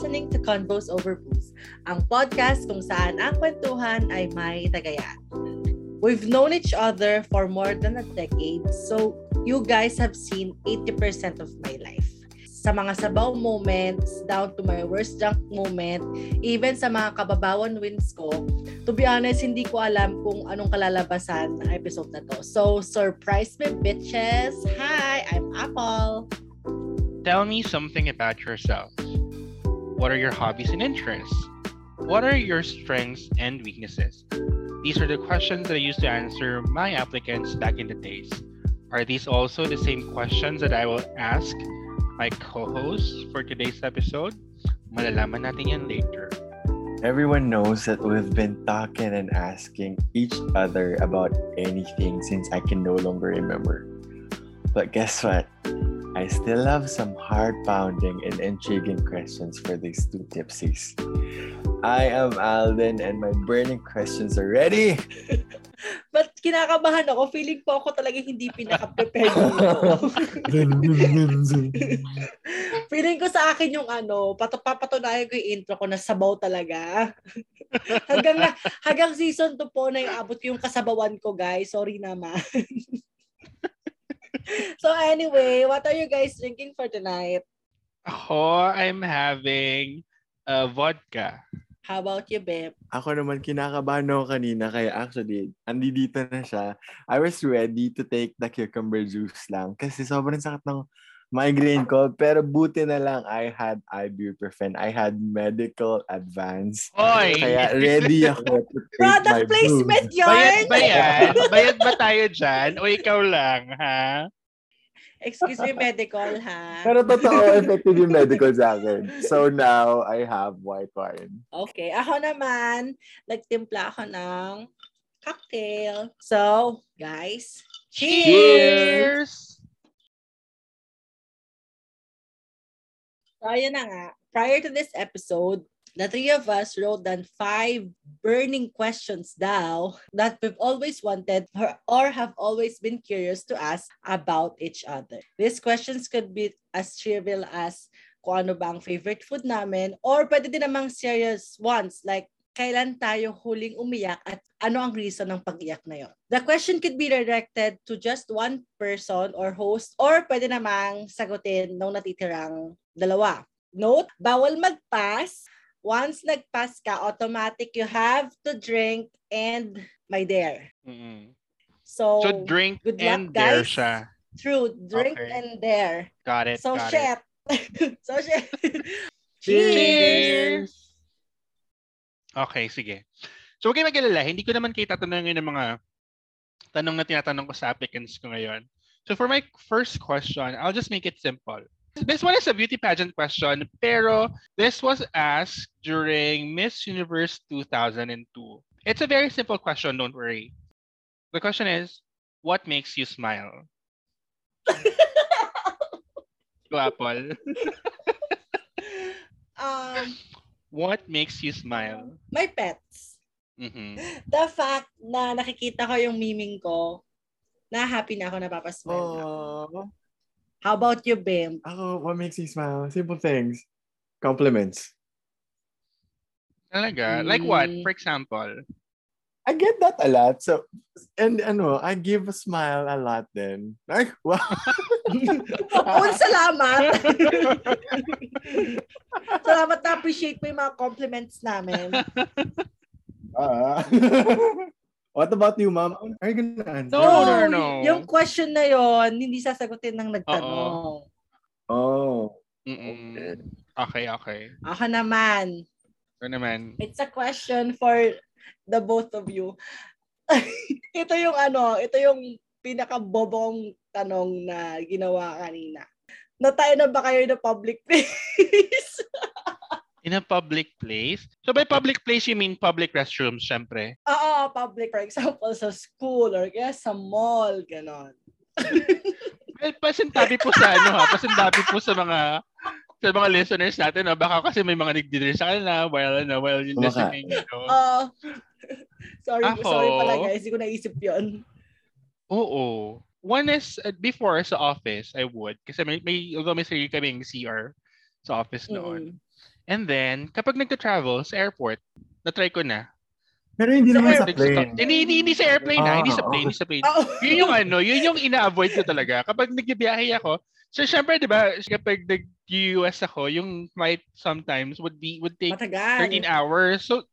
Listening to Convos Over Booze, ang podcast kung saan ang kwentuhan ay may tagayan. We've known each other for more than a decade, so you guys have seen 80% of my life. Sa mga sabaw moments, down to my worst drunk moment, even sa mga kababawan wins ko, to be honest, hindi ko alam kung anong kalalabasan ng episode na to. So, surprise me, bitches! Hi, I'm Apple! Tell me something about yourself. What are your hobbies and interests? What are your strengths and weaknesses? These are the questions that I used to answer my applicants back in the days. Are these also the same questions that I will ask my co-hosts for today's episode? Malalaman natin yan later. Everyone knows that we've been talking and asking each other about anything since I can no longer remember. But guess what? I still have some heart pounding and intriguing questions for these two tipsies. I am Alden and my burning questions are ready. But kinakabahan ako. Feeling po ako talaga hindi pinaka-prepared Feeling ko sa akin yung ano, papatunayan ko yung intro ko na sabaw talaga. hanggang, hanggang season 2 po na yung abot yung kasabawan ko, guys. Sorry naman. So anyway, what are you guys drinking for tonight? Ako, I'm having uh, vodka. How about you, Beb? Ako naman kinakabahan ako kanina kaya actually, andi dito na siya. I was ready to take the cucumber juice lang kasi sobrang sakit ng migraine ko. Pero buti na lang I had ibuprofen. I had medical advance. Oy! Kaya ready ako to take Product my placement yarn! Bayad ba yan? Bayad ba tayo dyan? O ikaw lang, ha? Excuse me, medical, ha? Pero totoo, effective yung medical sa akin. So now, I have white wine. Okay. Ako naman, nagtimpla ako ng cocktail. So, guys, cheers! Cheers! So, ayun na nga. Prior to this episode, the three of us wrote down five burning questions daw that we've always wanted or, or have always been curious to ask about each other. These questions could be as trivial as kung ano ba ang favorite food namin or pwede din namang serious ones like kailan tayo huling umiyak at ano ang reason ng pag-iyak na yon. The question could be directed to just one person or host or pwede namang sagutin ng natitirang dalawa. Note, bawal mag-pass. Once nag-pass ka, automatic you have to drink and my dare. Mm-mm. So, So drink good luck, and dare guys. siya. true, drink Okay. and dare. Got it, So, got it. shit. so, shit. Cheers! Okay, sige. So huwag kayo mag-alala, hindi ko naman kayo tatanungin ng mga tanong na tinatanong ko sa applicants ko ngayon. So for my first question, I'll just make it simple. This one is a beauty pageant question, pero this was asked during Miss Universe 2002. It's a very simple question, don't worry. The question is, what makes you smile? Go, Apple. um, What makes you smile? my pets. Mhm. The fact na nakikita ko yung miming ko, na happy na ako napapasmile. na ako. How about you, Bim? ako, what makes me smile? Simple things. Compliments. Talaga? Like what? Mm. For example? I get that a lot. So, and ano, I give a smile a lot then. Like, wow. Kapun, salamat! salamat na appreciate mo yung mga compliments namin. Ah. What about you, ma'am? Are you gonna answer? No, no, no. Yung question na yon hindi sasagutin ng nagtanong. Oh. Mm-mm. Okay. Okay, okay. Ako naman, So naman. it's a question for the both of you. ito yung ano, ito yung pinakabobong tanong na ginawa kanina. Natayo na ba kayo na public place? In a public place? So by public place, you mean public restrooms, syempre. Oo, public. For example, sa school or kaya sa mall, ganon. Well, pasintabi po sa ano ha, pasintabi po sa mga sa mga listeners natin, no? baka kasi may mga nagdidiri sa kanila while, ano, while you're Kumaka- listening. You know? Ah, sorry, Ako? sorry pala guys. Hindi ko naisip yon. Oo. One is, uh, before sa office, I would. Kasi may, may although may sarili kaming CR sa office noon. And then, kapag nagka-travel sa airport, na-try ko na. Pero hindi Sa naman sa plane. Hindi, hindi, hindi sa airplane ha. Ah, Hindi sa plane, okay. hindi sa plane. Oo. Yun yung ano, yun yung ina-avoid ko talaga. Kapag nagbibiyahe ako, so syempre, di ba, kapag nag-US ako, yung flight sometimes would be, would take Matagal. 13 hours. So,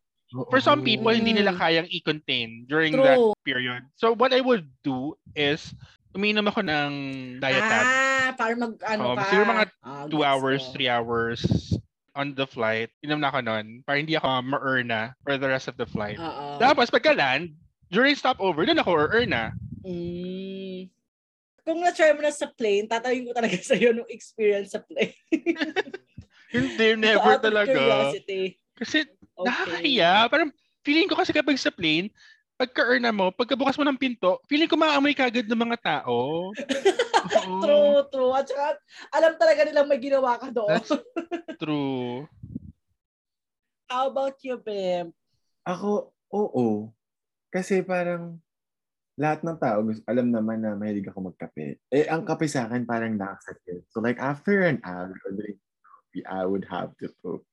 for some people, hindi nila kayang i-contain during that True. period. So, what I would do is, uminom ako ng diatab. Ah, para mag, ano Oo, ka. siguro mga Ah, two gets hours, ko. three hours on the flight. Inom na ako nun. Para hindi ako ma-earn na for the rest of the flight. Oo. Tapos pagka-land, during stopover, doon ako earn na. Mm. Kung na-try mo na sa plane, tatanungin ko talaga sa'yo nung experience sa plane. Hindi, never talaga. curiosity. Kasi Okay. nakakahiya. Parang feeling ko kasi kapag sa plane, pagka-earn na mo, pagkabukas mo ng pinto, feeling ko maamoy kagad ng mga tao. True, true. At saka, alam talaga nilang may ginawa ka doon. That's true. How about you, Bim? Ako, oo. Kasi parang lahat ng tao, alam naman na mahilig ako magkape. Eh, ang kape sa akin parang nakasakit. So like after an hour of drinking coffee, I would have to poop.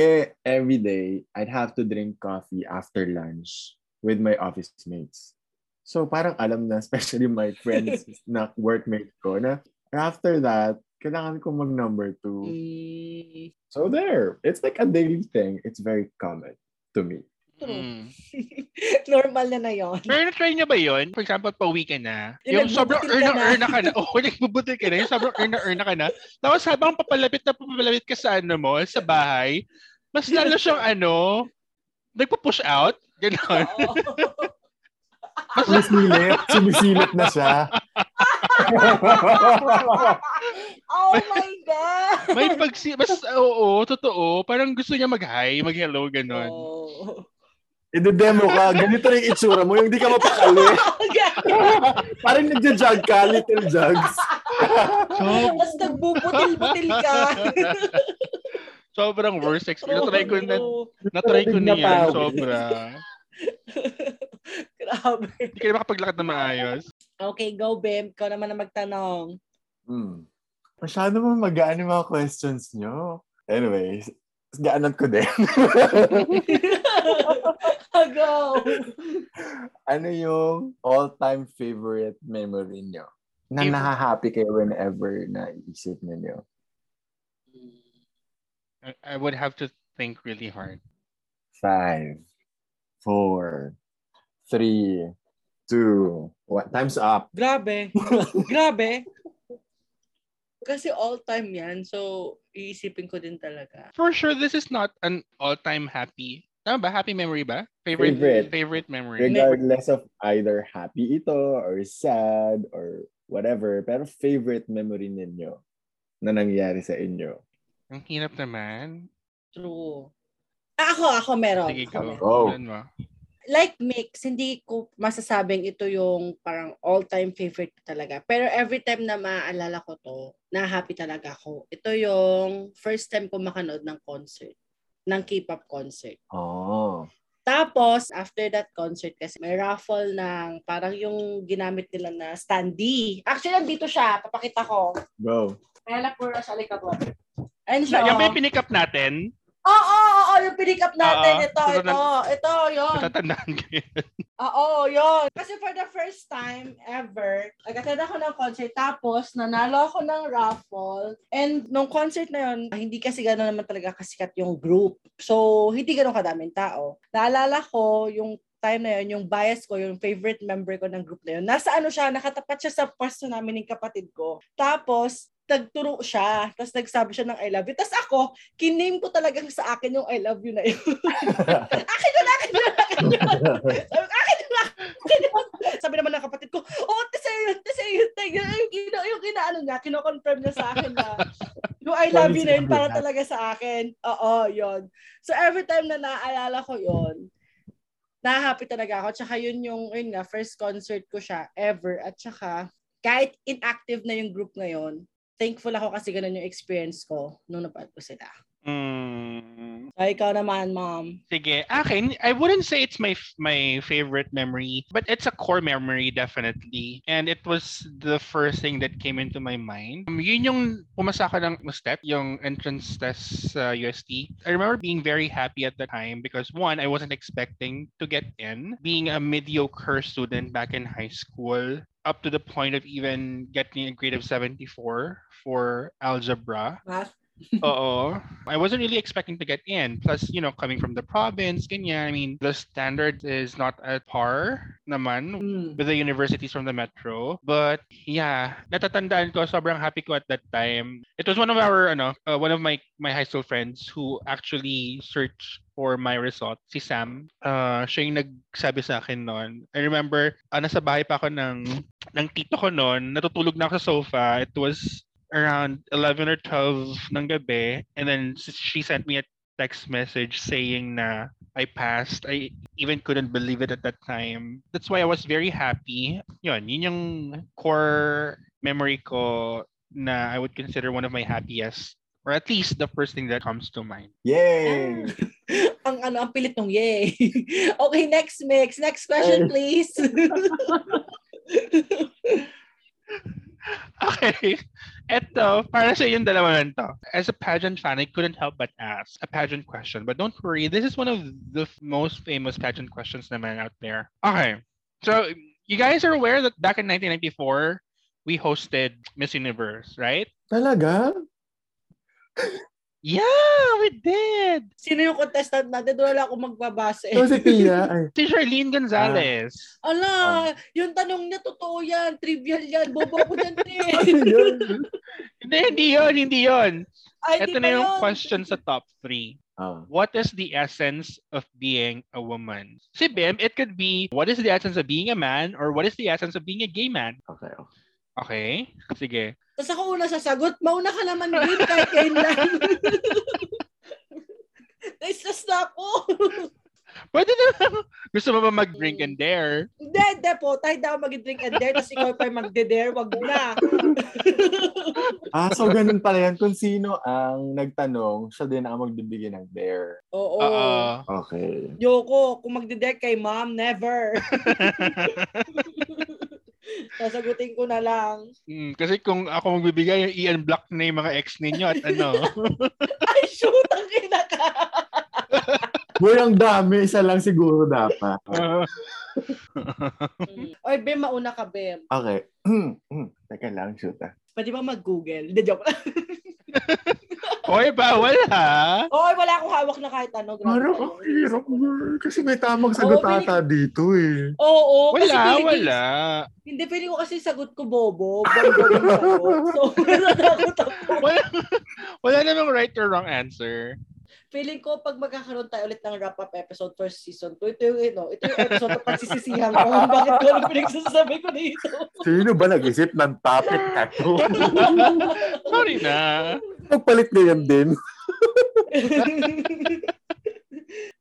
Eh, every day, I'd have to drink coffee after lunch with my office mates. So parang alam na, especially my friends na workmates ko, na after that, kailangan ko mag number two. Mm, So there, it's like a daily thing. It's very common to me. true. Mm. Normal na na yon. Pero na-try niyo ba yun? For example, pauwi ka na. Yung Yung, sobrang earn na earn na ka na. Oo, nagbubutil ka na. Yung sobrang earn na earn na ka na. Tapos habang papalapit na papalapit ka sa ano mo, sa bahay, mas lalo siyang ano, nagpo-push out. Ganon. Sumisilip. Sumisilip na siya. oh my God! May pagsi... Mas, oo, totoo. Parang gusto niya mag-hi, mag-hello, ganon. Oh. I-demo ka. Ganito na yung itsura mo. Yung di ka mapakali. Parang nagja-jog ka. Little jugs. Tapos nagbubutil-butil ka. Sobrang worst experience. Natry ko na, natry ko na yan. Sobra. Grabe. Hindi ka na makapaglakad na maayos. Okay, go, Bim. Ikaw naman na magtanong. Hmm. Masyado mo magaan yung mga questions nyo. Anyways, gaanan ko din. go! ano yung all-time favorite memory nyo? Na nahahappy kayo whenever naisip ninyo? I would have to think really hard. Five, four, three, two, one. Time's up. Grabe. Grabe. Kasi all-time yan. So, iisipin ko din talaga. For sure, this is not an all-time happy. Tama ba? Happy memory ba? Favorite Favorite. favorite memory. Regardless of either happy ito or sad or whatever, pero favorite memory ninyo na nangyari sa inyo. Ang hirap naman. True. Ah, Ako, ako meron. Sige, Ako meron. Oh. Like mix, hindi ko masasabing ito yung parang all-time favorite ko talaga. Pero every time na maaalala ko to, na-happy talaga ako. Ito yung first time ko makanood ng concert, ng K-pop concert. Oh. Tapos, after that concert kasi may raffle ng parang yung ginamit nila na standee. Actually, nandito siya. Papakita ko. Go. Kaya pura siya likabot. And Na, siya. yan ba yung up natin? Oo, oo, yung pinick up natin. Oo, ito, ito na- ito, yun. Natatandaan ko yun. Oo, yun. Kasi for the first time ever, nag-attend ako ng concert, tapos nanalo ako ng raffle. And nung concert na yun, hindi kasi gano'n naman talaga kasikat yung group. So, hindi gano'n kadaming tao. Naalala ko, yung time na yun, yung bias ko, yung favorite member ko ng group na yun, nasa ano siya, nakatapat siya sa pwesto namin ng kapatid ko. Tapos, nagturo siya. Tapos nagsabi siya ng I love you. Tapos ako, kiname ko talagang sa akin yung I love you na yun. akin yun, akin yun, akin yun. Sabi akin yun, akin yun. Sabi naman ng kapatid ko, oh, te sa'yo yun, te sa'yo yun, yun, yung, kino, yung kinaano niya, kino-confirm niya sa akin na, yung I love you na yun para talaga sa akin. Oo, yun. So every time na naaalala ko yun, na-happy talaga ako. Tsaka yun yung, yun nga, first concert ko siya ever. At tsaka, kahit inactive na yung group ngayon, thankful ako kasi ganun yung experience ko nung napad ko sila. Mm, So, ikaw naman, mom. Sige. Akin, I wouldn't say it's my my favorite memory, but it's a core memory definitely. And it was the first thing that came into my mind. Um, yun yung pumasa ka ng step, yung entrance test sa UST. I remember being very happy at the time because one, I wasn't expecting to get in. Being a mediocre student back in high school, up to the point of even getting a grade of 74 for algebra. Math? Oo. I wasn't really expecting to get in. Plus, you know, coming from the province, ganyan. I mean, the standard is not at par naman Hmm. with the universities from the metro. But yeah, natatandaan ko, sobrang happy ko at that time. It was one of our, ano, uh, one of my my high school friends who actually searched for my result, si Sam. Uh, siya yung nagsabi sa akin noon. I remember, uh, nasa bahay pa ako ng, ng tito ko noon. Natutulog na ako sa sofa. It was around 11 or 12 ng gabi. And then she sent me a text message saying na I passed. I even couldn't believe it at that time. That's why I was very happy. Yun, yun yung core memory ko na I would consider one of my happiest or at least the first thing that comes to mind. Yay! Ah, ang ano, ang pilit nung yay. okay, next mix. Next question, please. Okay. Eto, para sa yung dalawa to. As a pageant fan, I couldn't help but ask a pageant question. But don't worry, this is one of the most famous pageant questions naman out there. Okay. So, you guys are aware that back in 1994, we hosted Miss Universe, right? Talaga? Yeah, we did. Sino yung contestant natin? Doon wala akong magbabase. So, si Tia, ay, Si Charlene Gonzalez. Ala, yung tanong niya, totoo yan. Trivial yan. Bobo ko dyan, yun? Hindi, hindi yun, hindi yun. Ay, Ito na yung yun? question sa top three. Ah, What is the essence of being a woman? Si Bim, it could be what is the essence of being a man or what is the essence of being a gay man? okay, okay. Okay? Sige. Tapos ako una sasagot, mauna ka naman din kahit kailan. Naistress na ako. Pwede na. Gusto mo ba mag-drink and dare? Hindi, hindi po. Tayo daw mag-drink and dare, tapos ikaw pa yung magde-dare, wag na. Ah, so ganun pala yan. Kung sino ang nagtanong, siya din ang magbibigay ng dare. Oo. Oo. Okay. Yoko, kung magde-dare kay mom, never. Sasagutin ko na lang. Hmm, kasi kung ako magbibigay, i-unblock na yung mga ex ninyo at ano. Ay, shoot, ang kinaka. Boy, ang dami. Isa lang siguro dapat. Oy, Bem, mauna ka, Bem. Okay. Teka lang, shoot ah. Pwede ba mag-google? Hindi, joke lang. Hoy, bawal ha? Oy, wala akong hawak na kahit ano. kayo. ang hirap. Kasi may tamang sagot Oo, ata dito eh. Oo, kasi Wala, ko- wala. Hindi, feeling ko kasi sagot ko bobo. Bobo yung sagot. So, ako. Wala, wala namang right or wrong answer. Feeling ko, pag magkakaroon tayo ulit ng wrap-up episode for season 2, ito yung, ito, ito yung episode na pagsisisihan ko. kung Bakit ko ano pinagsasabi ko dito? Sino ba nag-isip ng topic na to? Sorry na. Magpalit ganyan din.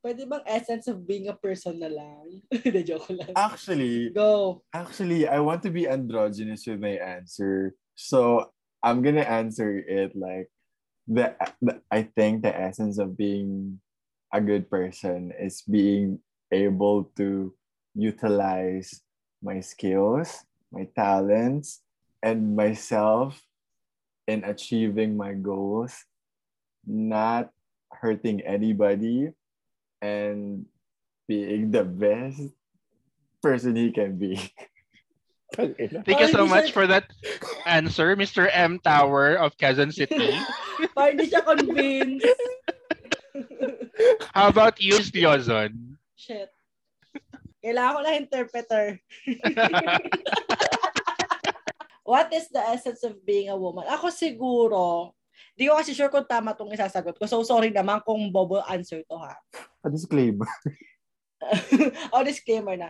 Pwede bang essence of being a person na lang? Hindi, joke lang. Actually, Go. actually, I want to be androgynous with my answer. So, I'm gonna answer it like the, the I think the essence of being a good person is being able to utilize my skills, my talents, and myself in achieving my goals, not hurting anybody, and being the best person he can be. Thank you oh, so much for that answer, Mr. M. Tower of Quezon City. Parang hindi siya convinced. How about you, Diozon? Shit. Kailangan ko na interpreter. What is the essence of being a woman? Ako siguro, di ko kasi sure kung tama itong isasagot ko. So, sorry naman kung bobo answer to ha. A disclaimer. o disclaimer na.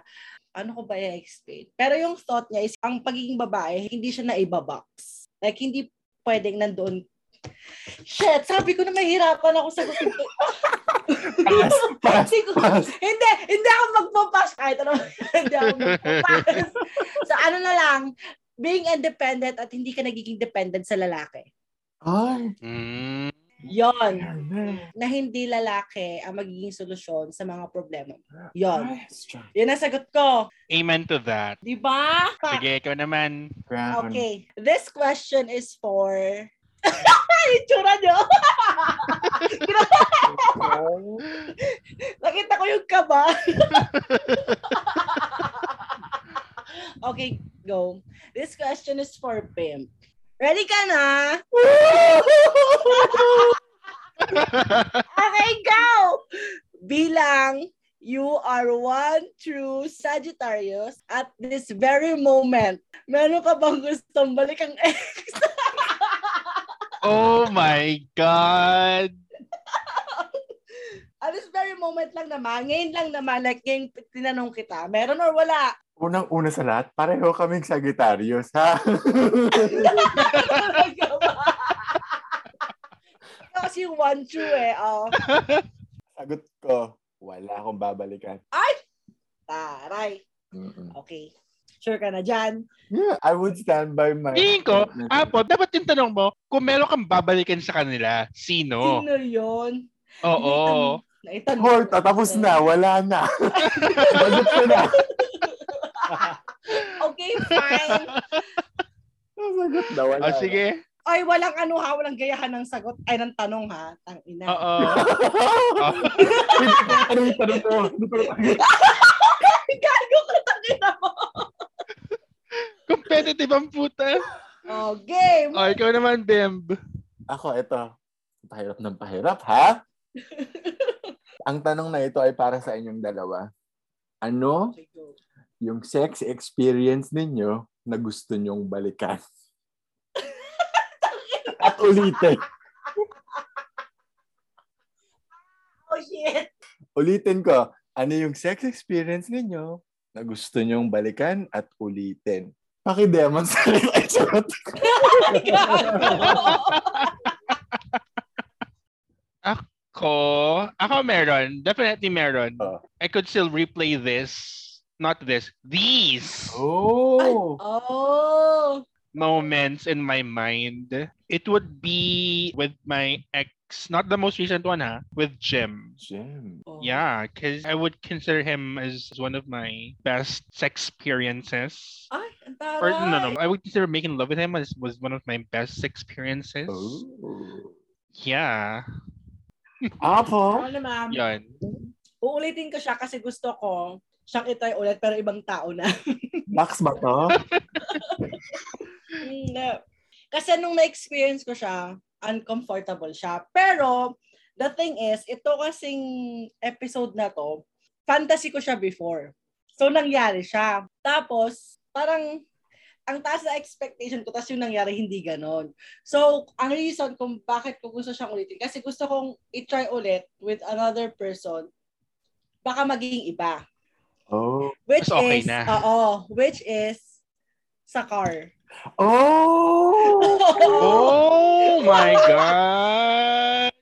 Ano ko ba i-explain? Pero yung thought niya is, ang pagiging babae, hindi siya na ibabox. Like, hindi pwedeng nandoon. Shit, sabi ko na mahirapan ako sagutin ko. Pass, pass, Siguro- pass. hindi, hindi ako magpapas. Kahit ano, hindi ako magpapas. so ano na lang, being independent at hindi ka nagiging dependent sa lalaki. Ay, Mm. Yon. Na hindi lalaki ang magiging solusyon sa mga problema. Yon. Yun ang sagot ko. Amen to that. Di ba? Sige, ikaw naman. Okay. This question is for... Itsura nyo. Nakita ko yung kaba. okay, go. This question is for Pimp. Ready ka na? Okay, go! Bilang you are one true Sagittarius at this very moment, meron ka bang gustong balik ang ex? oh my God. At this very moment lang naman, ngayon lang naman, like ngayon tinanong kita, meron or wala? Unang-una sa lahat, pareho kaming Sagittarius, ha? Kasi yung one true eh. Oh. Sagot ko, wala akong babalikan. Taray. Mm-mm. Okay. Sure ka na dyan? Yeah, I would stand by my... Tingin ko, Apo, dapat yung tanong mo, kung meron kang babalikan sa kanila, sino? Sino yun? Oo. Naitanong. Hoy, tatapos na, wala na. Sagot ko na. Okay, fine. Sagot na, wala O sige. Ay, walang ano ha, walang gayahan ng sagot, ay ng tanong ha. Tang ina. Oo. Oh. Ano yung tanong ko? Hindi ko na- Gago ka tangina mo. Competitive ang puta. Oh, game. O, ikaw naman, Bimb. Ako, ito. Pahirap ng pahirap, ha? Ang tanong na ito ay para sa inyong dalawa. Ano yung sex experience ninyo na gusto nyong balikan? At ulitin. Oh, shit. Ulitin ko. Ano yung sex experience ninyo na gusto nyong balikan at ulitin? Pakidemonstrate. Ay, charot. Ko, ako meron. Definitely meron. Oh. I could still replay this. Not this. These Oh! Oh. moments in my mind. It would be with my ex, not the most recent one, ha? With Jim. Jim. Oh. Yeah, because I would consider him as one of my best sex experiences. Ay, ang Or no, no, I would consider making love with him as was one of my best experiences. Oh. Yeah, Apo? Ano naman, yun. uulitin ko siya kasi gusto ko siyang itry ulit pero ibang tao na. Max ba to? Hindi. Kasi nung na-experience ko siya, uncomfortable siya. Pero, the thing is, ito kasing episode na to, fantasy ko siya before. So, nangyari siya. Tapos, parang, ang taas na expectation ko, tapos yung nangyari, hindi ganon. So, ang reason kung bakit ko gusto siyang ulitin, kasi gusto kong i-try ulit with another person, baka maging iba. Oh. Which okay is, na. oo, which is, sa car. Oh! Oh my God!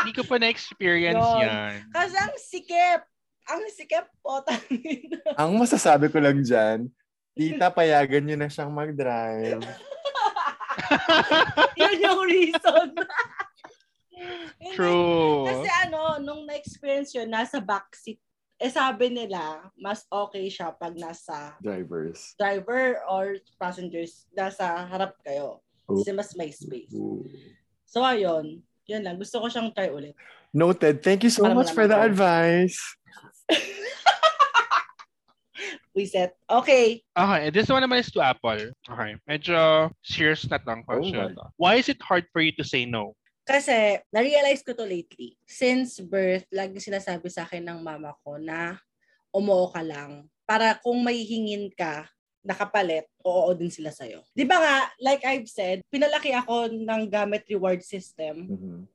Hindi ko pa na-experience Yun. yan. Kasi ang sikip. Ang sikip po. Ang masasabi ko lang dyan, tita, payagan nyo na siyang mag-drive. Yun yung reason. True. Kasi ano, nung na-experience yun, nasa backseat, eh sabi nila, mas okay siya pag nasa Drivers. driver or passengers, nasa harap kayo. Kasi mas may space. Ooh. So ayun, yun lang. Gusto ko siyang try ulit. Noted. Thank you so Para much for the advice. Reset. Okay. Okay, this one naman is to Apple. Okay, medyo serious na tong question. Oh Why is it hard for you to say no? Kasi, na-realize ko to lately. Since birth, lagi sinasabi sa akin ng mama ko na umuo ka lang. Para kung may hingin ka, nakapalit, oo din sila sa'yo. Di ba nga, like I've said, pinalaki ako ng gamit reward system. Mhm.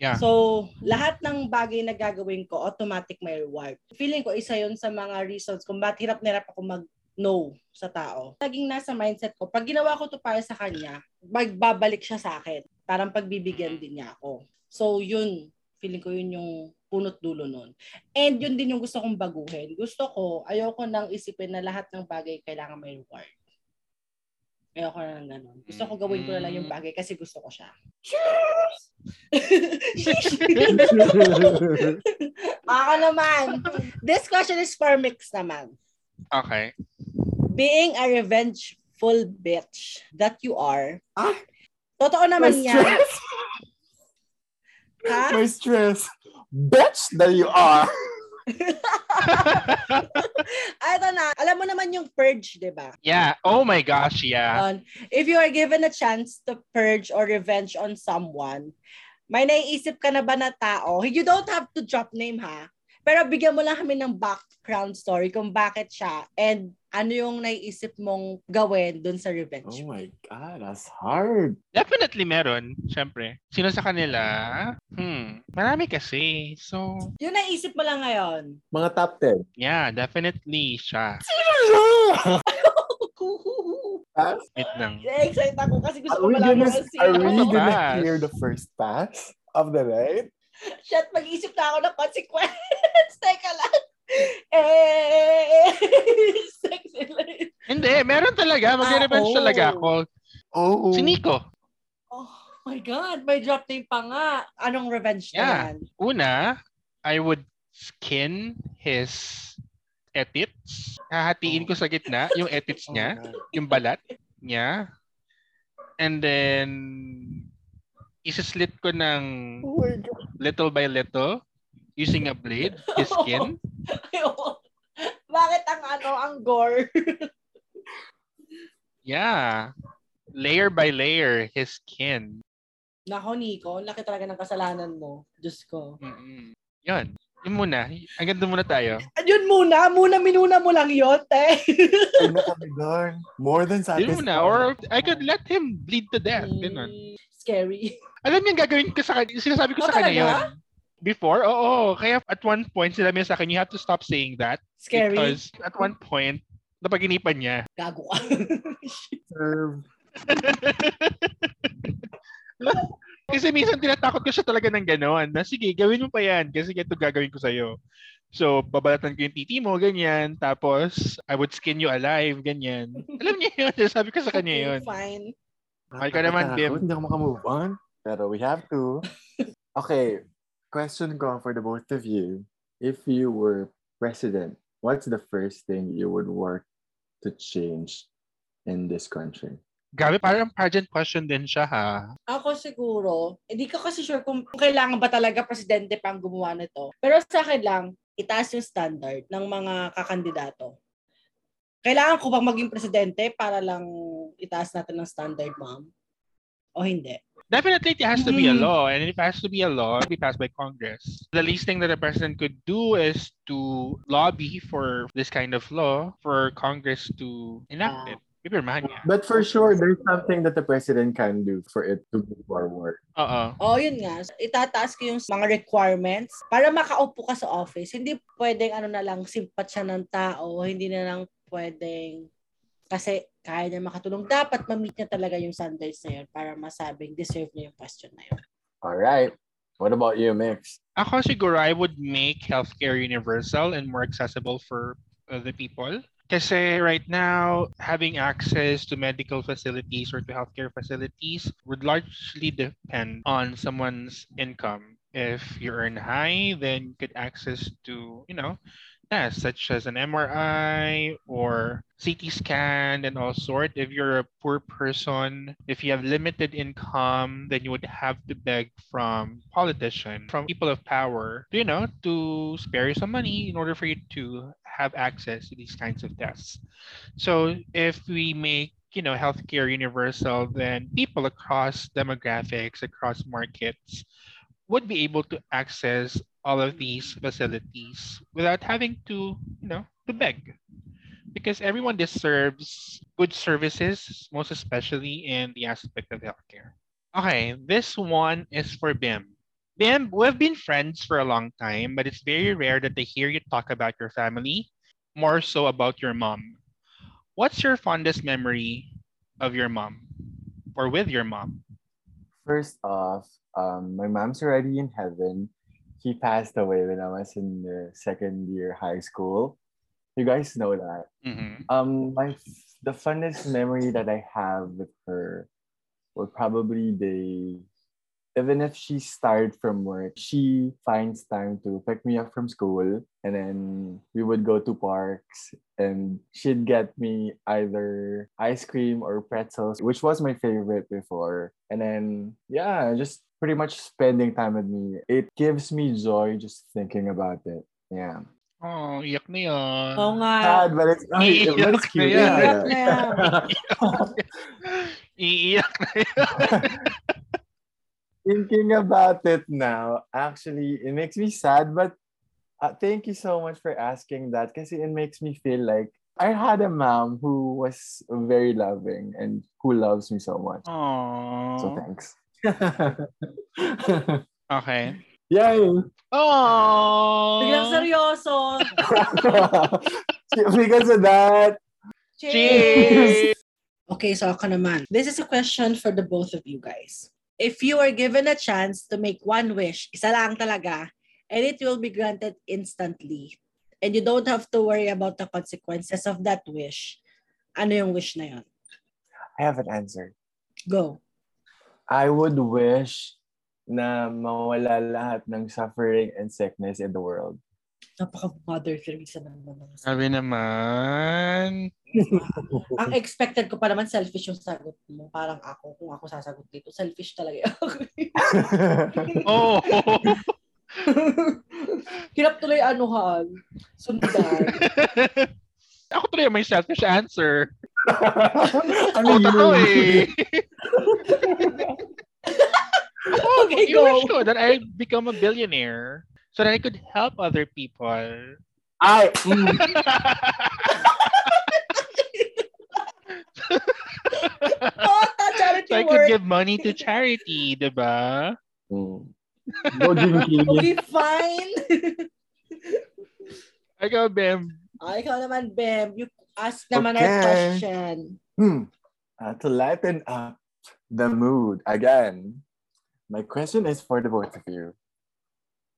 Yeah. So, lahat ng bagay na gagawin ko, automatic may reward. Feeling ko isa yun sa mga reasons kung bakit hirap na hirap ako mag-no sa tao. Laging nasa mindset ko, pag ginawa ko to para sa kanya, magbabalik siya sa akin. Parang pagbibigyan din niya ako. So, yun. Feeling ko yun yung punot dulo nun. And yun din yung gusto kong baguhin. Gusto ko, ayoko nang isipin na lahat ng bagay kailangan may reward. Ayoko na ng ganun. Gusto ko gawin ko na lang yung Mm. bagay kasi gusto ko siya. Ako naman. This question is for Mix naman. Okay. Being a revengeful bitch that you are. Ah? Totoo naman My yan. stress. Ha? My stress. Bitch that you are. Ito na. Alam mo naman yung purge, di ba? yeah. Oh my gosh, yeah. If you are given a chance to purge or revenge on someone, may naiisip ka na ba na tao? You don't have to drop name ha. Pero bigyan mo lang kami ng background story kung bakit siya and ano yung naiisip mong gawin dun sa revenge. Oh my God, that's hard. Definitely meron, syempre. Sino sa kanila? Hmm, marami kasi. So, Yung naisip mo lang ngayon. Mga top 10. yeah, definitely siya. Pass? Wait lang. Excited ako kasi gusto Are ko we malaman gonna, kung sino. are we gonna clear the first pass of the night? Shit, mag-isip na ako ng consequence. Teka lang. Eh. Hindi, meron talaga. Mag-revenge Ah, oh. talaga ako. Oh. Si Nico. Oh my God, may drop name pa nga. Anong revenge Yeah. na yan? Una, I would skin his etits. Hahatiin ko sa gitna yung etits Oh niya, God. yung balat niya. And then, isislit ko ng Oh little by little using a blade, his skin. Bakit ang ano, ang gore? Yeah. Layer by layer, his skin. Nako, Nico, laki talaga ng kasalanan mo. Diyos ko. Mm-mm. Yun. Yun muna. Hanggang doon muna tayo. Ayun muna, muna minuna mo lang yun, te. Ay. More than Yun satisfied. muna. Or I could let him bleed to death. Ganun. Scary. Alam niyo yung gagawin ko sa kanya. Sinasabi ko Oh, sa kanya yun. Before? Oo. Kaya at one point, sila niya sa akin, you have to stop saying that. Scary. Because at one point, napaginipan niya. Gago ka. Serve. Kasi minsan tinatakot ko siya talaga ng gano'n. Na sige, gawin mo pa yan. Kasi ito gagawin ko sa'yo. So, babalatan ko yung titi mo, ganyan. Tapos, I would skin you alive, ganyan. Alam niya yun. Sabi ko sa kanya yun. Fine. Ay, ka naman, Bim. Hindi ako makamove on. Pero we have to. Okay. Question ko for the both of you. If you were president, what's the first thing you would work to change in this country? Grabe, parang pageant question din siya, ha? Ako siguro, hindi ko kasi sure kung kung kailangan ba talaga presidente pang gumawa nito. Pero sa akin lang, itaas yung standard ng mga kakandidato. Kailangan ko bang maging presidente para lang itaas natin ng standard, ma'am? O hindi? Definitely, it has to be a Mm. law. And if it has to be a law, it be passed by Congress. The least thing that a president could do is to lobby for this kind of law for Congress to enact Ah. it. Pipirmahan niya. But for sure, there's something that the president can do for it to move forward. Oo. O, yun nga. Itataas ko yung mga requirements para makaupo ka sa office. Hindi pwedeng ano na lang, simpat siya ng tao. Hindi na lang pwedeng kasi kaya niya makatulong. Dapat ma-meet niya talaga yung standards na yun para masabing deserve niya yung question na yun. All right. What about you, Mix? Ako siguro, I would make healthcare universal and more accessible for uh, the people. Kasi right now, having access to medical facilities or to healthcare facilities would largely depend on someone's income. If you earn high, then you could access to, you know, tests such as an MRI or CT scan and all sort. If you're a poor person, if you have limited income, then you would have to beg from politicians, from people of power, you know, to spare you some money in order for you to have access to these kinds of tests. So if we make you know healthcare universal, then people across demographics, across markets, would be able to access all of these facilities without having to, you know, to beg. Because everyone deserves good services, most especially in the aspect of healthcare. Okay, this one is for Bim. Bim, we've been friends for a long time, but it's very rare that I hear you talk about your family, more so about your mom. What's your fondest memory of your mom or with your mom? First off, um, my mom's already in heaven. He passed away when I was in the second year high school. You guys know that. Mhm. Um, my the funnest memory that I have with her would probably be even if she's tired from work, she finds time to pick me up from school and then we would go to parks and she'd get me either ice cream or pretzels, which was my favorite before. And then yeah, just pretty much spending time with me. It gives me joy just thinking about it. Yeah. Oh, iyak na yun. Oo nga. Sad, but it's, ay, Iiyak but it's na cute. yan. Yeah, Iiyak na Iiyak na yun. Thinking about it now, actually, it makes me sad, but uh, thank you so much for asking that because it makes me feel like I had a mom who was very loving and who loves me so much. So thanks. Okay. Yay! Biglang Aww. seryoso. because of that. Cheers! Okay, so ako naman. This is a question for the both of you guys. If you are given a chance to make one wish, isa lang talaga, and it will be granted instantly, and you don't have to worry about the consequences of that wish, ano yung wish na yun? I have an answer. Go. I would wish na mawala lahat ng suffering and sickness in the world. Napaka-mother Teresa naman. Sabi naman. Ang expected ko pa naman selfish yung sagot mo. Parang ako, kung ako sasagot dito, selfish talaga ako. Oh. Hirap tuloy anuhan. Sundan. Ako tuloy may selfish answer. ano Quote ako eh. oh, Okay, you wish go. ko that I become a billionaire so that I could help other people. Ay, mm, oh, ta charity so I could give money to charity, di ba? mm. Go drinking. Okay, fine. Ikaw, Bem. ah, ikaw naman, Bem. You ask naman our Okay. question. Hmm. Uh, to lighten up the mood again, my question is for the both of you.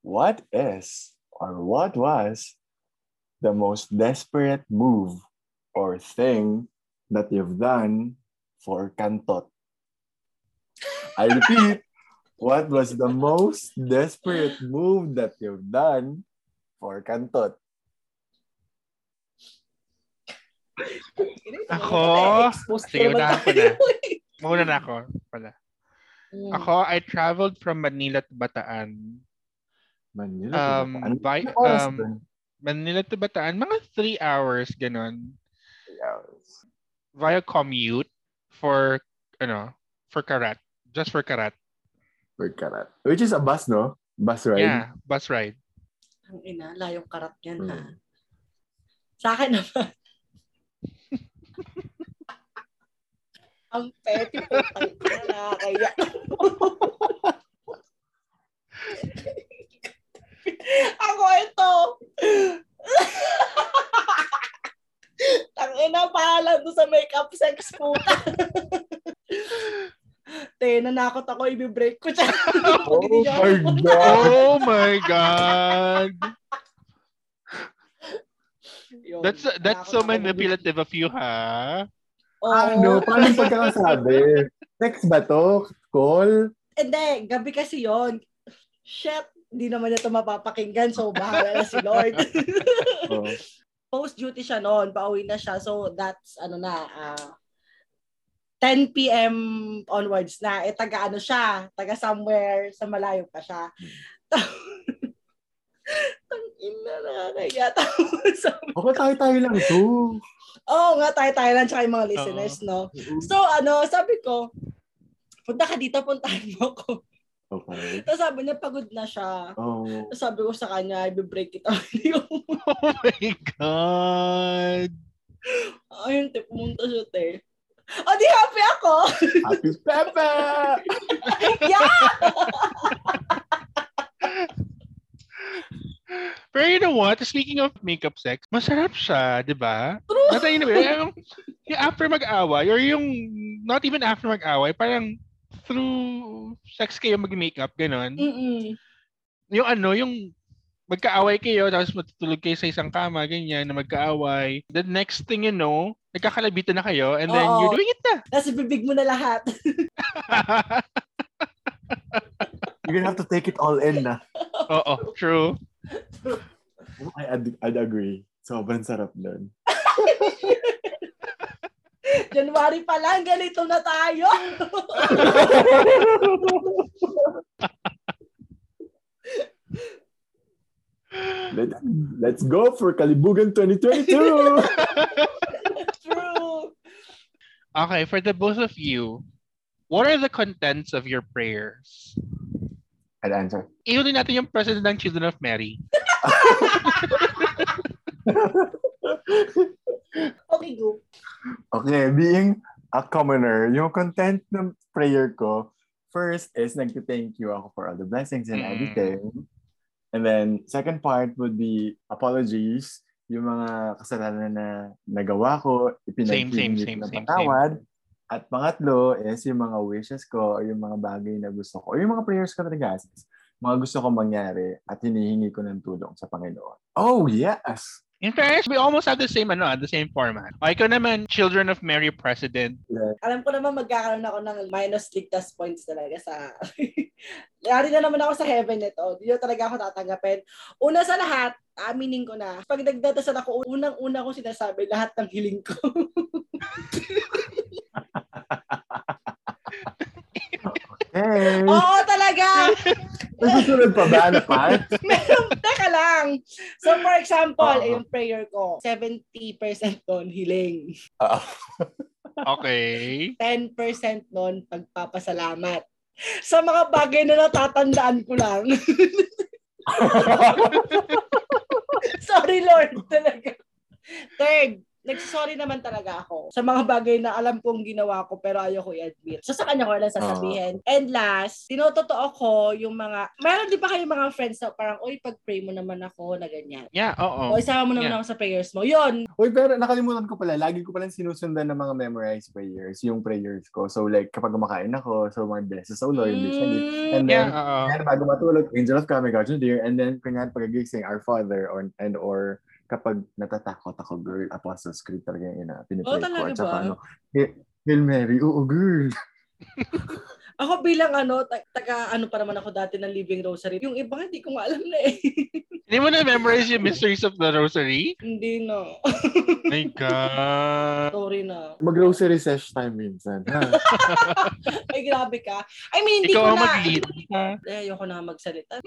What is or what was the most desperate move or thing that you've done for Kantot? I repeat, what was the most desperate move that you've done for Kantot? Ako? Exposed Sige, naman unahan ko na. Mauna na ako. Pala. Mm. Ako, I traveled from Manila to Bataan. Manila. Um, by, ano oras um, dun? Manila to Bataan, mga three hours, ganun. Three hours. Via commute for, ano, for Karat. Just for Karat. Per karat. Which is a bus, no? Bus ride. Yeah, bus ride. Ang ina, layong karat yan ha. Mm. Sa akin naman. Ang petty po. Ang ina, nakakaya. Ako ito. Ang ina, paalam doon sa makeup sex po. Te, nanakot ako, i-break ko siya. Oh my God! Oh my God! Yun, That's that's so manipulative of you, ha? Oo. Ano? Paano yung pagkakasabi? Text ba to? Call? Hindi, gabi kasi yon. Shit, hindi naman niya ito mapapakinggan. So, bahala na si Lord. Oh. Post-duty siya noon. Pauwi na siya. So, that's, ano na, ah, 10 p.m. onwards na. Eh, taga ano siya. Taga somewhere sa malayo pa siya. Tang ina, nakakaya. Tapos, sabi, Baka tayo-tayo lang to. Oo nga, tayo-tayo lang tsaka yung mga listeners, no? So, ano, sabi ko, punta ka dito, puntahan mo ko. Okay. Tapos sabi niya, pagod na siya. Oh. Tapos sabi ko sa kanya, i-break it out. Oh my God! ayun, te, pumunta siya, te. O, di happy ako! Happy Pepe! yeah! Pero you know what? Speaking of makeup sex, masarap siya, di ba? True! Not yun, yung, yung after mag-away, or yung not even after mag-away, parang through sex kayo mag-makeup, ganon. Mm-mm. Yung ano, yung magkaaway kayo, tapos matutulog kayo sa isang kama, ganyan, na magkaaway. The next thing you know, nagkakalabitan na kayo, and then Oo. you're doing it na. Tapos bibig mo na lahat. You're gonna have to take it all in na. Oo, true. I, I'd, I'd agree. Sobrang sarap nun. January pa lang, ganito na tayo. Let, let's go for Kalibugan 2022! True. Okay, for the both of you, what are the contents of your prayers? I'd answer. Iunin natin yung President ng Children of Mary. Okay, being a commoner, yung content ng prayer ko, first is nag-thank you ako for all the blessings and Mm. everything. And then, second part would be apologies. Yung mga kasalanan na nagawa ko, Same, same, ipinag-hingi same, ng same, patawad. At pangatlo is yung mga wishes ko or yung mga bagay na gusto ko. Or yung mga prayers ko talaga. Mga gusto ko mangyari at hinihingi ko ng tulong sa Panginoon. Oh, yes! In fairness, we almost have the same ano, the same format. O, ikaw naman, Children of Mary President. Alam ko naman magkakaroon ako ng minus ligtas points talaga sa... Yari na naman ako sa heaven nito. Na talaga ako tatanggapin. Una sa lahat, aminin ko na, pag nagdadasal ako, unang-una ko sinasabi lahat ng hiling ko. Hey! Oo, talaga! May susunod pa ba na part? Meron, teka lang. So, for example, eh, yung prayer ko, 70% doon hiling. Ah. Okay. 10% noon pagpapasalamat. Sa mga bagay na natatandaan ko lang. Sorry Lord, talaga. Third, nagsasorry naman talaga ako sa mga bagay na alam kong ginawa ko pero ayoko i-admit. So sa kanya ko lang sasabihin. And last, tinototoo ko yung mga, meron di ba kayo mga friends na parang, uy, pag-pray mo naman ako na ganyan. Yeah, oo. O isama mo naman Yeah. ako sa prayers mo. Yun, Uy, pero nakalimutan ko pala. Lagi ko palang sinusundan ng mga memorized prayers, yung prayers ko. So, like, kapag kumakain ako, so, my blesses, oh Lord, this and And Yeah, then, oo. and bago matulog, angel of my God, dear. And then, kunyari, pagagising, our Father, or, and or, kapag natatakot ako, girl, Apostles Creed talaga yung ina, pinipray Oh, ko. talaga At saka, ba? ano, Hail Mary, oo, girl. Ako bilang ano, ta- taga ano pa naman ako dati ng Living Rosary. Yung iba hindi ko nga alam na eh. Hindi mo na-memorize yung Mysteries of the Rosary? hindi na. My God. Sorry na. Mag-grocery sesh time minsan. Ay, grabe ka. I mean, hindi Ikaw ko na. mag-lead. ha? Eh, ayoko na magsalita.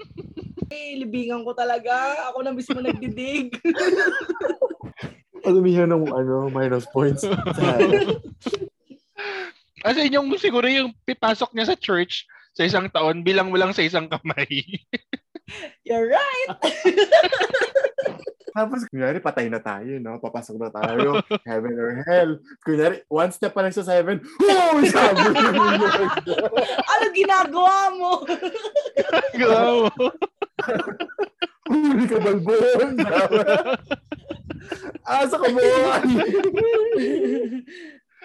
Eh, libingan ko talaga. Ako na mismo nagdidig. Palumihan ng ano, minus points. As in, yung siguro yung pipasok niya sa church sa isang taon, bilang mo lang sa isang kamay. You're right. Tapos, kunyari, patay na tayo, no? Papasok na tayo, heaven or hell. Kunyari, one step pa lang sa heaven, oh, sabi ano ginagawa mo? Go! Huli ka, balbon! Asa ka buwan!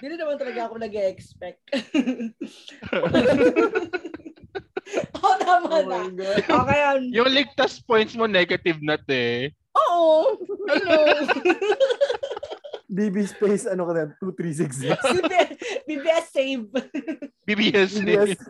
Hindi naman talaga ako nag-expect. oh, tama Oh na. my God. Okay, yun. yung ligtas points mo, negative na te. Oo. Know. BB space, ano ka na, 2366. BBS, BBS save. BBS. Yes.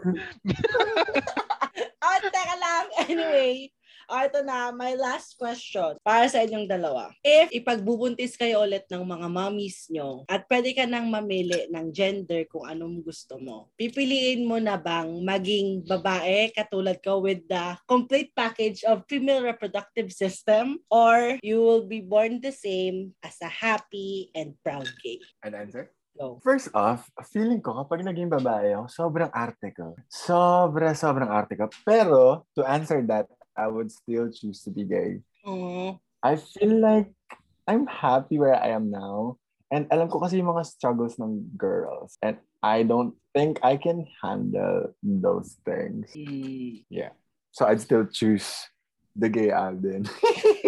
Ah, teka lang. Anyway, ah, ito na, my last question para sa inyong dalawa. If ipagbubuntis kayo ulit ng mga mommies nyo at pwede ka nang mamili ng gender kung anong gusto mo, pipiliin mo na bang maging babae katulad ko with the complete package of female reproductive system or you will be born the same as a happy and proud gay? An answer? Go. First off, feeling ko kapag naging babae ako, sobrang arte ko. Sobra, sobrang arte ko. Pero, to answer that, I would still choose to be gay. I feel like I'm happy where I am now. And alam ko kasi yung mga struggles ng girls. And I don't think I can handle those things. Yeah, So I'd still choose the gay Alden.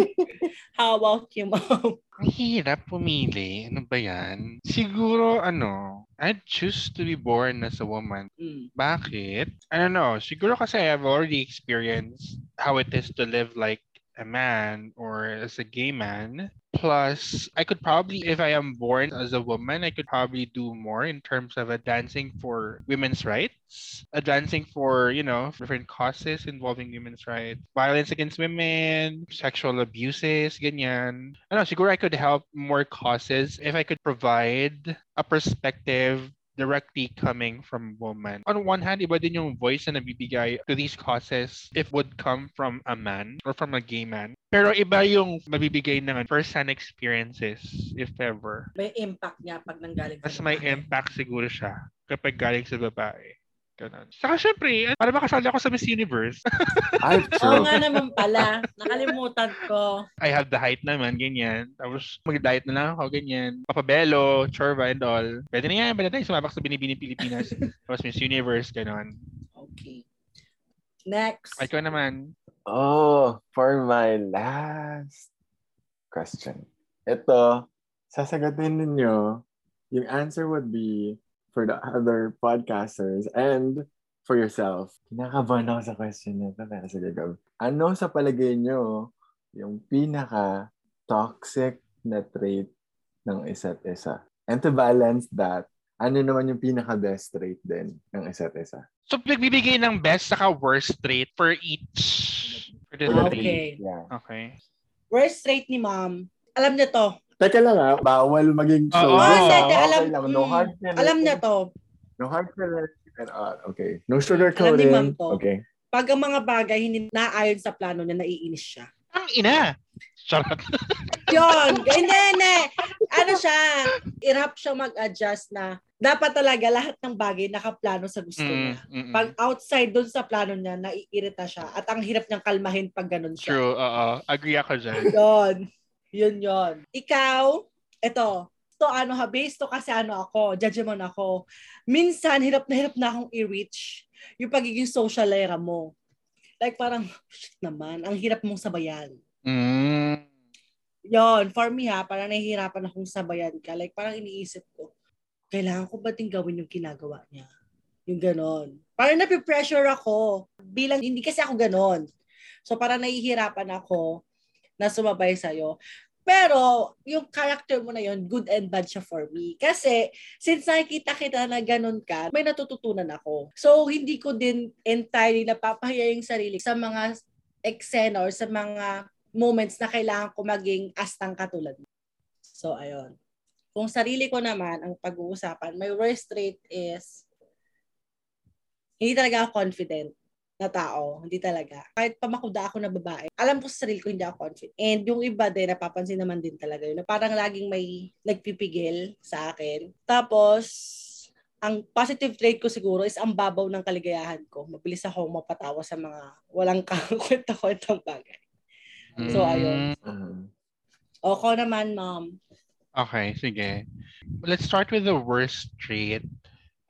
How about you, mom? Ang hirap pumili. Ano ba yan? Siguro, ano, I'd choose to be born as a woman. Mm. Bakit? I don't know. Siguro kasi I've already experienced how it is to live like a man or as a gay man. Plus, I could probably, if I am born as a woman, I could probably do more in terms of advancing for women's rights, advancing for, you know, different causes involving women's rights, violence against women, sexual abuses, ganyan. I know, siguro I could help more causes if I could provide a perspective directly coming from woman. On one hand, iba din yung voice na nabibigay to these causes if would come from a man or from a gay man. Pero iba yung mabibigay ng first-hand experiences, if ever. May impact niya pag nanggaling Mas may impact siguro siya kapag galing sa babae. Ganun. Saka syempre, para makasali ako sa Miss Universe. Ay, Oo true. nga naman pala. Nakalimutan ko. I have the height naman, ganyan. Tapos mag-diet na lang ako, ganyan. Papabelo, chorba and all. Pwede na yan, pwede na tayo sumabak sa Binibini Pilipinas. Tapos Miss Universe, ganun. Okay. Next. Ay, ikaw naman. Oh, for my last question. Ito, sasagutin ninyo, yung answer would be for the other podcasters and for yourself. Kinakabahan ako sa question nito. Pero sige, go. Ano sa palagay nyo yung pinaka-toxic na trait ng isa't isa? And to balance that, ano naman yung pinaka-best trait din ng isa't isa? So, nagbibigay ng best saka worst rate for each. For the okay. Yeah. Okay. Worst rate ni ma'am. Alam niya to. Teka lang ah, bawal maging Oo. so. Oh, hindi, okay alam- lang. No mm, hard feelings. Alam niya to. No hard feelings. and, uh, okay. No Alam ni ma'am to. Okay. Pag ang mga bagay hindi naayon sa plano niya, naiinis siya. Ang ina! Charot. Yun. hindi, hindi. Ano siya, irap siya mag-adjust na dapat talaga lahat ng bagay nakaplano sa gusto Mm, niya. mm, mm. Pag outside doon sa plano niya, naiirita siya. At ang hirap niyang kalmahin pag ganun siya. True, oo. Agree ako dyan. Yun. Yun yun. Ikaw, eto, to ano ha, based to kasi ano ako, judgment ako. Minsan, hirap na hirap na akong i-reach yung pagiging socialera mo. Like parang, shit naman, ang hirap mong sabayan. Mm. Yon, for me ha, parang nahihirapan akong sabayan ka. Like parang iniisip ko, kailangan ko ba din gawin yung ginagawa niya? Yung ganon. Parang napipressure ako. Bilang, hindi kasi ako ganon. So parang nahihirapan ako na sumabay sa'yo. Pero, yung character mo na yon good and bad siya for me. Kasi, since nakikita kita na ganun ka, may natututunan ako. So, hindi ko din entirely napapahiya yung sarili sa mga eksena or sa mga moments na kailangan ko maging astang katulad mo. So, ayun. Kung sarili ko naman, ang pag-uusapan, my worst trait is hindi talaga ako confident na tao. Hindi talaga. Kahit pamakuda ako na babae, alam ko sa sarili ko hindi ako confident. And yung iba din, napapansin naman din talaga yun. Na parang laging may nagpipigil sa akin. Tapos, ang positive trait ko siguro is ang babaw ng kaligayahan ko. Mabilis ako mapatawa sa mga walang kakwenta-kwentang bagay. So, ayun. Uh, O, ko naman, ma'am. Okay, sige. Let's start with the worst trait.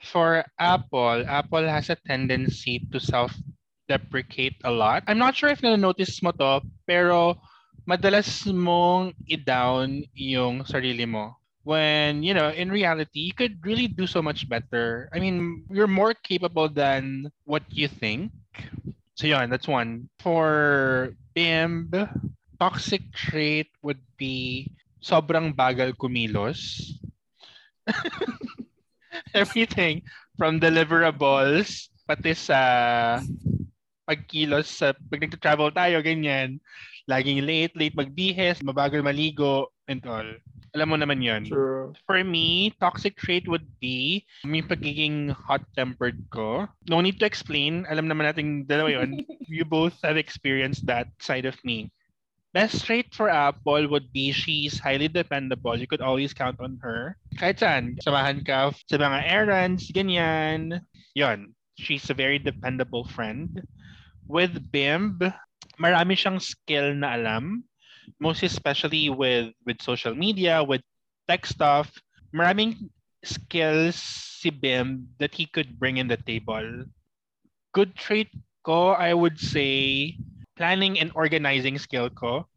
For Apple, Apple has a tendency to self-deprecate a lot. I'm not sure if na-notice mo to, pero madalas mong i-down yung sarili mo. When, you know, in reality, you could really do so much better. I mean, you're more capable than what you think. So yun, that's one. For Bimb, toxic trait would be sobrang bagal kumilos. Everything from deliverables, pati sa pagkilos sa pag nagta-travel tayo, ganyan. Laging late, late magbihes, mabagal maligo, and all. Alam mo naman yon. true. For me, toxic trait would be yung pagiging hot-tempered ko. No need to explain. Alam naman natin dalawa yon. you both have experienced that side of me. Best trait for Apple would be she's highly dependable. You could always count on her. Kahit saan, samahan ka sa mga errands, ganyan. Yon, she's a very dependable friend. With Bimb, marami siyang skill na alam. Most especially with with social media, with tech stuff. Maraming skills si Bim that he could bring in the table. Good trait ko, I would say, planning and organizing skill ko.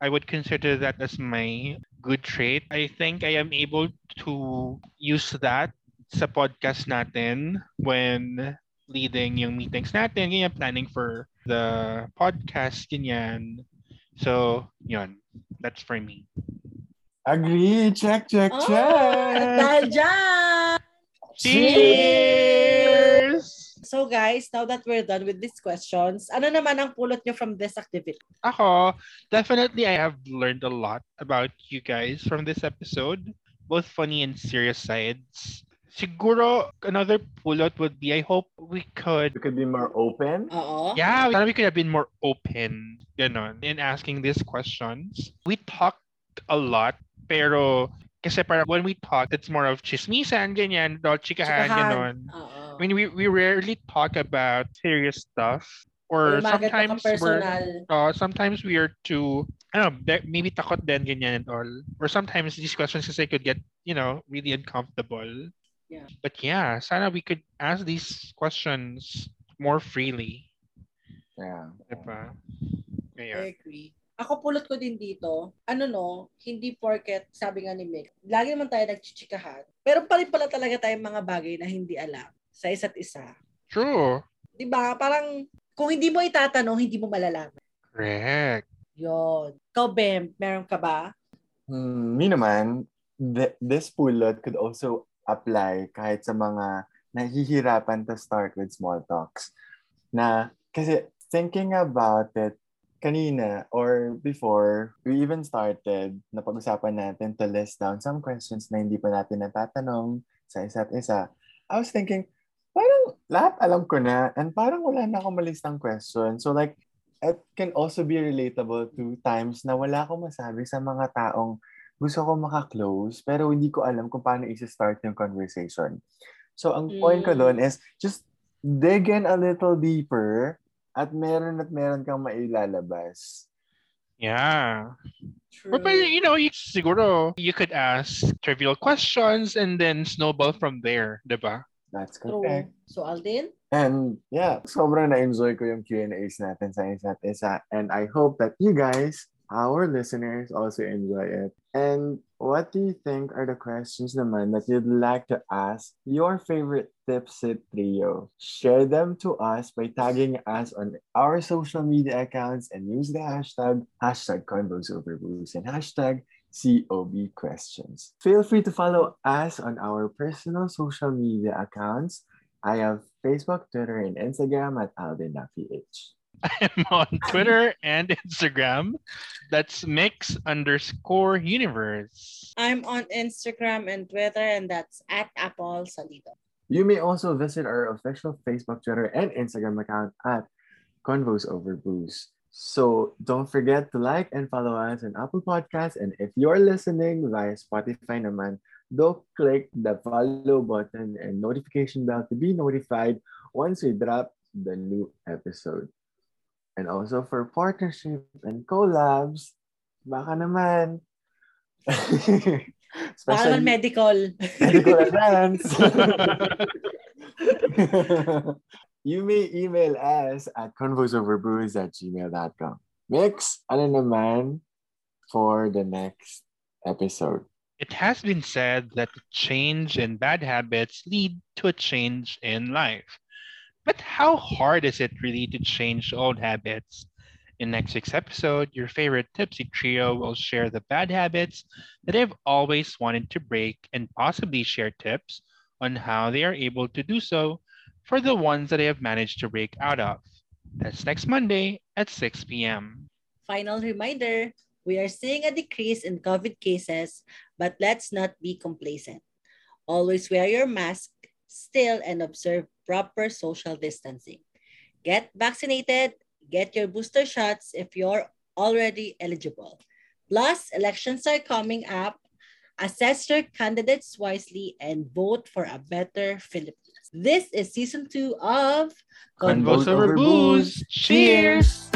I would consider that as my good trait. I think I am able to use that sa podcast natin when leading yung meetings natin, ganyan, planning for the podcast, ganyan. So, yun. That's for me. Agree. Check, check, Oh, check. dahil dyan! Cheers! So guys, now that we're done with these questions, ano naman ang pulot nyo from this activity? Ako, definitely I have learned a lot about you guys from this episode, both funny and serious sides. Siguro, another pulot would be, I hope we could, We could be more open. Oo. yeah, sana we could have been more open, ganon, in asking these questions. We talked a lot, pero kasi para when we talk, it's more of chismisan, ganyan, dol chikahan, ganon. Oo. I mean, we, we rarely talk about serious stuff. Or Umagat sometimes we're, personal. uh, sometimes we are too, I don't know, maybe takot din, ganyan and all. Or sometimes these questions kasi could get, you know, really uncomfortable. Yeah. But yeah, sana we could ask these questions more freely. Yeah. Diba? I Ngayon. agree. Ako pulot ko din dito, ano no, hindi porket, sabi nga ni Mick, lagi naman tayo nagchichikahan. Pero pa rin pala talaga tayong mga bagay na hindi alam sa isa't isa. True. Di ba? Parang, kung hindi mo itatanong, hindi mo malalaman. Correct. Yon. Ikaw, Bem, meron ka ba? Hmm, me naman, th- this pulot could also apply kahit sa mga nahihirapan to start with small talks. Na, kasi thinking about it kanina or before we even started, napag-usapan natin to list down some questions na hindi pa natin natatanong sa isa't isa. I was thinking, parang lahat alam ko na and parang wala na akong malistang question. So like, it can also be relatable to times na wala akong masabi sa mga taong gusto ko maka-close pero hindi ko alam kung paano i-start yung conversation. So, ang point ko Mm. doon is just dig in a little deeper at meron at meron kang mailalabas. Yeah. True. But, but you know, you, siguro you could ask trivial questions and then snowball from there, diba? That's True. correct. So, Alden? And yeah, sobrang na-enjoy ko yung Q&As natin sa isa't isa. And I hope that you guys, our listeners, also enjoy it. And what do you think are the questions naman that you'd like to ask your favorite Tipsit trio? Share them to us by tagging us on our social media accounts and use the hashtag, hashtag Convos Over and hashtag COB questions. Feel free to follow us on our personal social media accounts I have Facebook, Twitter, and Instagram at aldin.ph. I'm on Twitter and Instagram. That's mix underscore universe. I'm on Instagram and Twitter, and that's at Apple Salido. You may also visit our official Facebook, Twitter, and Instagram account at Convos Over Booze. So don't forget to like and follow us on Apple Podcasts. And if you're listening via Spotify naman, don't click the follow button and notification bell to be notified once we drop the new episode. And also for partnership and collabs, baka naman. Baka naman medical. medical advance. you may email us at convosoverbrews at gmail.com. Mix, ano naman for the next episode? It has been said that change in bad habits lead to a change in life. But how hard is it really to change old habits? In next week's episode, your favorite tipsy trio will share the bad habits that they've always wanted to break and possibly share tips on how they are able to do so for the ones that they have managed to break out of. That's next Monday at 6 p.m. Final reminder we are seeing a decrease in COVID cases, but let's not be complacent. Always wear your mask still and observe proper social distancing. Get vaccinated, get your booster shots if you're already eligible. Plus, elections are coming up. Assess your candidates wisely and vote for a better Philippines. This is season two of Convos over booze. Cheers!